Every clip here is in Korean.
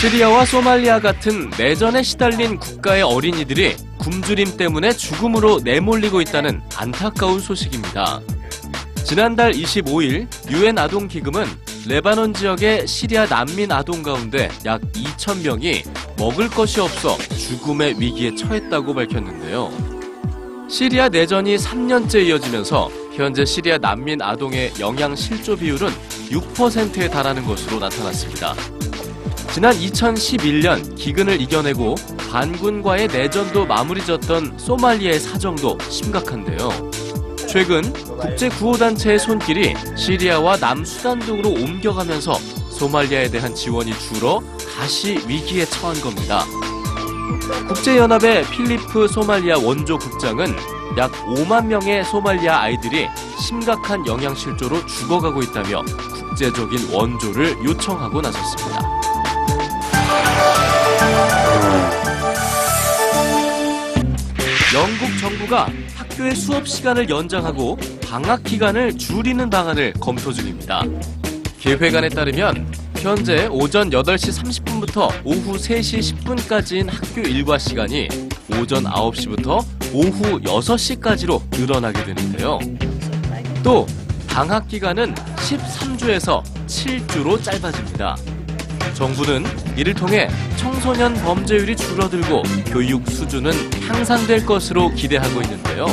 시리아와 소말리아 같은 내전에 시달린 국가의 어린이들이 굶주림 때문에 죽음으로 내몰리고 있다는 안타까운 소식입니다. 지난달 25일 유엔 아동 기금은 레바논 지역의 시리아 난민 아동 가운데 약 2천 명이 먹을 것이 없어 죽음의 위기에 처했다고 밝혔는데요. 시리아 내전이 3년째 이어지면서 현재 시리아 난민 아동의 영양 실조 비율은 6%에 달하는 것으로 나타났습니다. 지난 2011년 기근을 이겨내고 반군과의 내전도 마무리 졌던 소말리아의 사정도 심각한데요. 최근 국제 구호단체의 손길이 시리아와 남수단 등으로 옮겨가면서 소말리아에 대한 지원이 줄어 다시 위기에 처한 겁니다. 국제연합의 필리프 소말리아 원조 국장은 약 5만 명의 소말리아 아이들이 심각한 영양실조로 죽어가고 있다며 국제적인 원조를 요청하고 나섰습니다. 영국 정부가 학교의 수업 시간을 연장하고 방학 기간을 줄이는 방안을 검토 중입니다. 계획안에 따르면 현재 오전 8시 30분부터 오후 3시 10분까지인 학교 일과 시간이 오전 9시부터 오후 6시까지로 늘어나게 되는데요. 또 방학 기간은 13주에서 7주로 짧아집니다. 정부는 이를 통해 청소년 범죄율이 줄어들고 교육 수준은 향상될 것으로 기대하고 있는데요.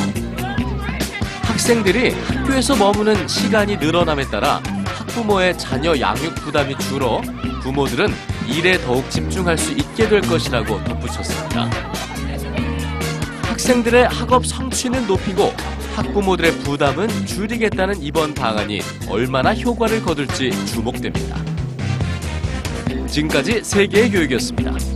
학생들이 학교에서 머무는 시간이 늘어남에 따라 학부모의 자녀 양육 부담이 줄어 부모들은 일에 더욱 집중할 수 있게 될 것이라고 덧붙였습니다. 학생들의 학업 성취는 높이고 학부모들의 부담은 줄이겠다는 이번 방안이 얼마나 효과를 거둘지 주목됩니다. 지금까지 세계의 교육이었습니다.